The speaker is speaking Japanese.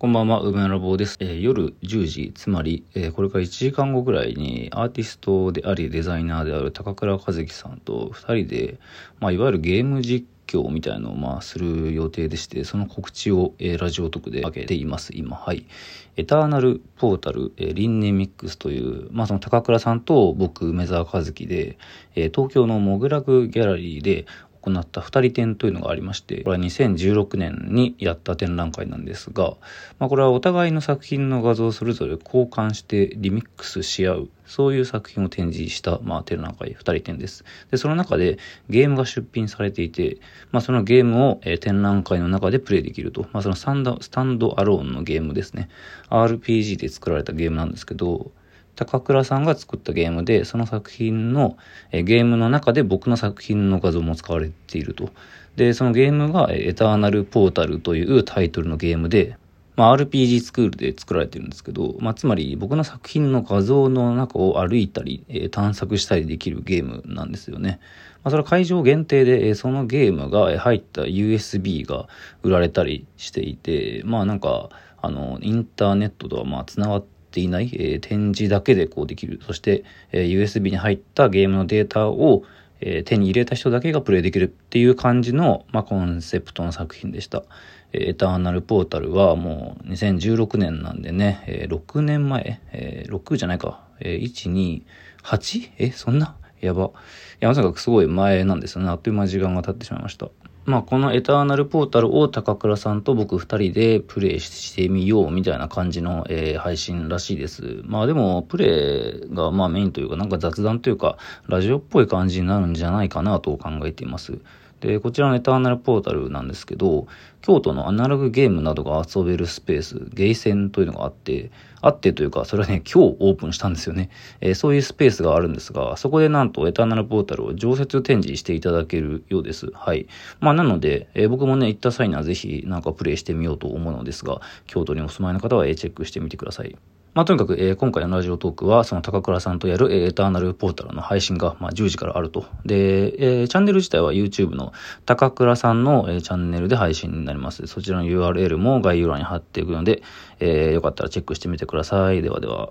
こんばんは、梅ラボです。えー、夜10時、つまり、えー、これから1時間後ぐらいに、アーティストであり、デザイナーである高倉和樹さんと2人で、まあ、いわゆるゲーム実況みたいのを、まあ、する予定でして、その告知を、えー、ラジオ特で上げています、今。はい。エターナルポータル、えー、リンネミックスという、まあ、その高倉さんと僕、梅沢和樹で、え、東京のモグラグギャラリーで、行った二人展というのがありまして、これは2016年にやった展覧会なんですが、まあ、これはお互いの作品の画像をそれぞれ交換してリミックスし合う、そういう作品を展示した、まあ、展覧会二人展です。で、その中でゲームが出品されていて、まあ、そのゲームを、えー、展覧会の中でプレイできると。まあ、そのスタンド、スタンドアローンのゲームですね。RPG で作られたゲームなんですけど、高倉さんが作ったゲームで、その作品の、えゲームの中で僕の作品の画像も使われていると。で、そのゲームがエターナルポータルというタイトルのゲームで、まあ、RPG スクールで作られてるんですけど、まあ、つまり僕の作品の画像の中を歩いたり、えー、探索したりできるゲームなんですよね。まあ、それは会場限定で、えー、そのゲームが入った USB が売られたりしていて、まあなんか、あの、インターネットとはまあ繋がってていない、えー、展示だけでこうできる。そして、えー、USB に入ったゲームのデータを、えー、手に入れた人だけがプレイできるっていう感じの、まあ、コンセプトの作品でした。エターナルポータルはもう2016年なんでね、えー、6年前、えー、6じゃないか、えー、1、2、8? え、そんな？やば。いや、まさかすごい前なんですよね。あっという間時間が経ってしまいました。まあ、このエターナルポータルを高倉さんと僕二人でプレイしてみようみたいな感じの、えー、配信らしいです。まあでも、プレイがまあメインというか、なんか雑談というか、ラジオっぽい感じになるんじゃないかなと考えています。で、こちらのエターナルポータルなんですけど、京都のアナログゲームなどが遊べるスペース、ゲイセンというのがあって、あってというか、それはね、今日オープンしたんですよね。えー、そういうスペースがあるんですが、そこでなんとエターナルポータルを常設展示していただけるようです。はい。まあ、なので、えー、僕もね、行った際にはぜひなんかプレイしてみようと思うのですが、京都にお住まいの方は、えチェックしてみてください。まあ、とにかく、えー、今回のラジオトークは、その高倉さんとやる、えー、エターナルポータルの配信が、まあ、10時からあると。で、えー、チャンネル自体は YouTube の高倉さんの、えー、チャンネルで配信になります。そちらの URL も概要欄に貼っていくので、えー、よかったらチェックしてみてください。ではでは。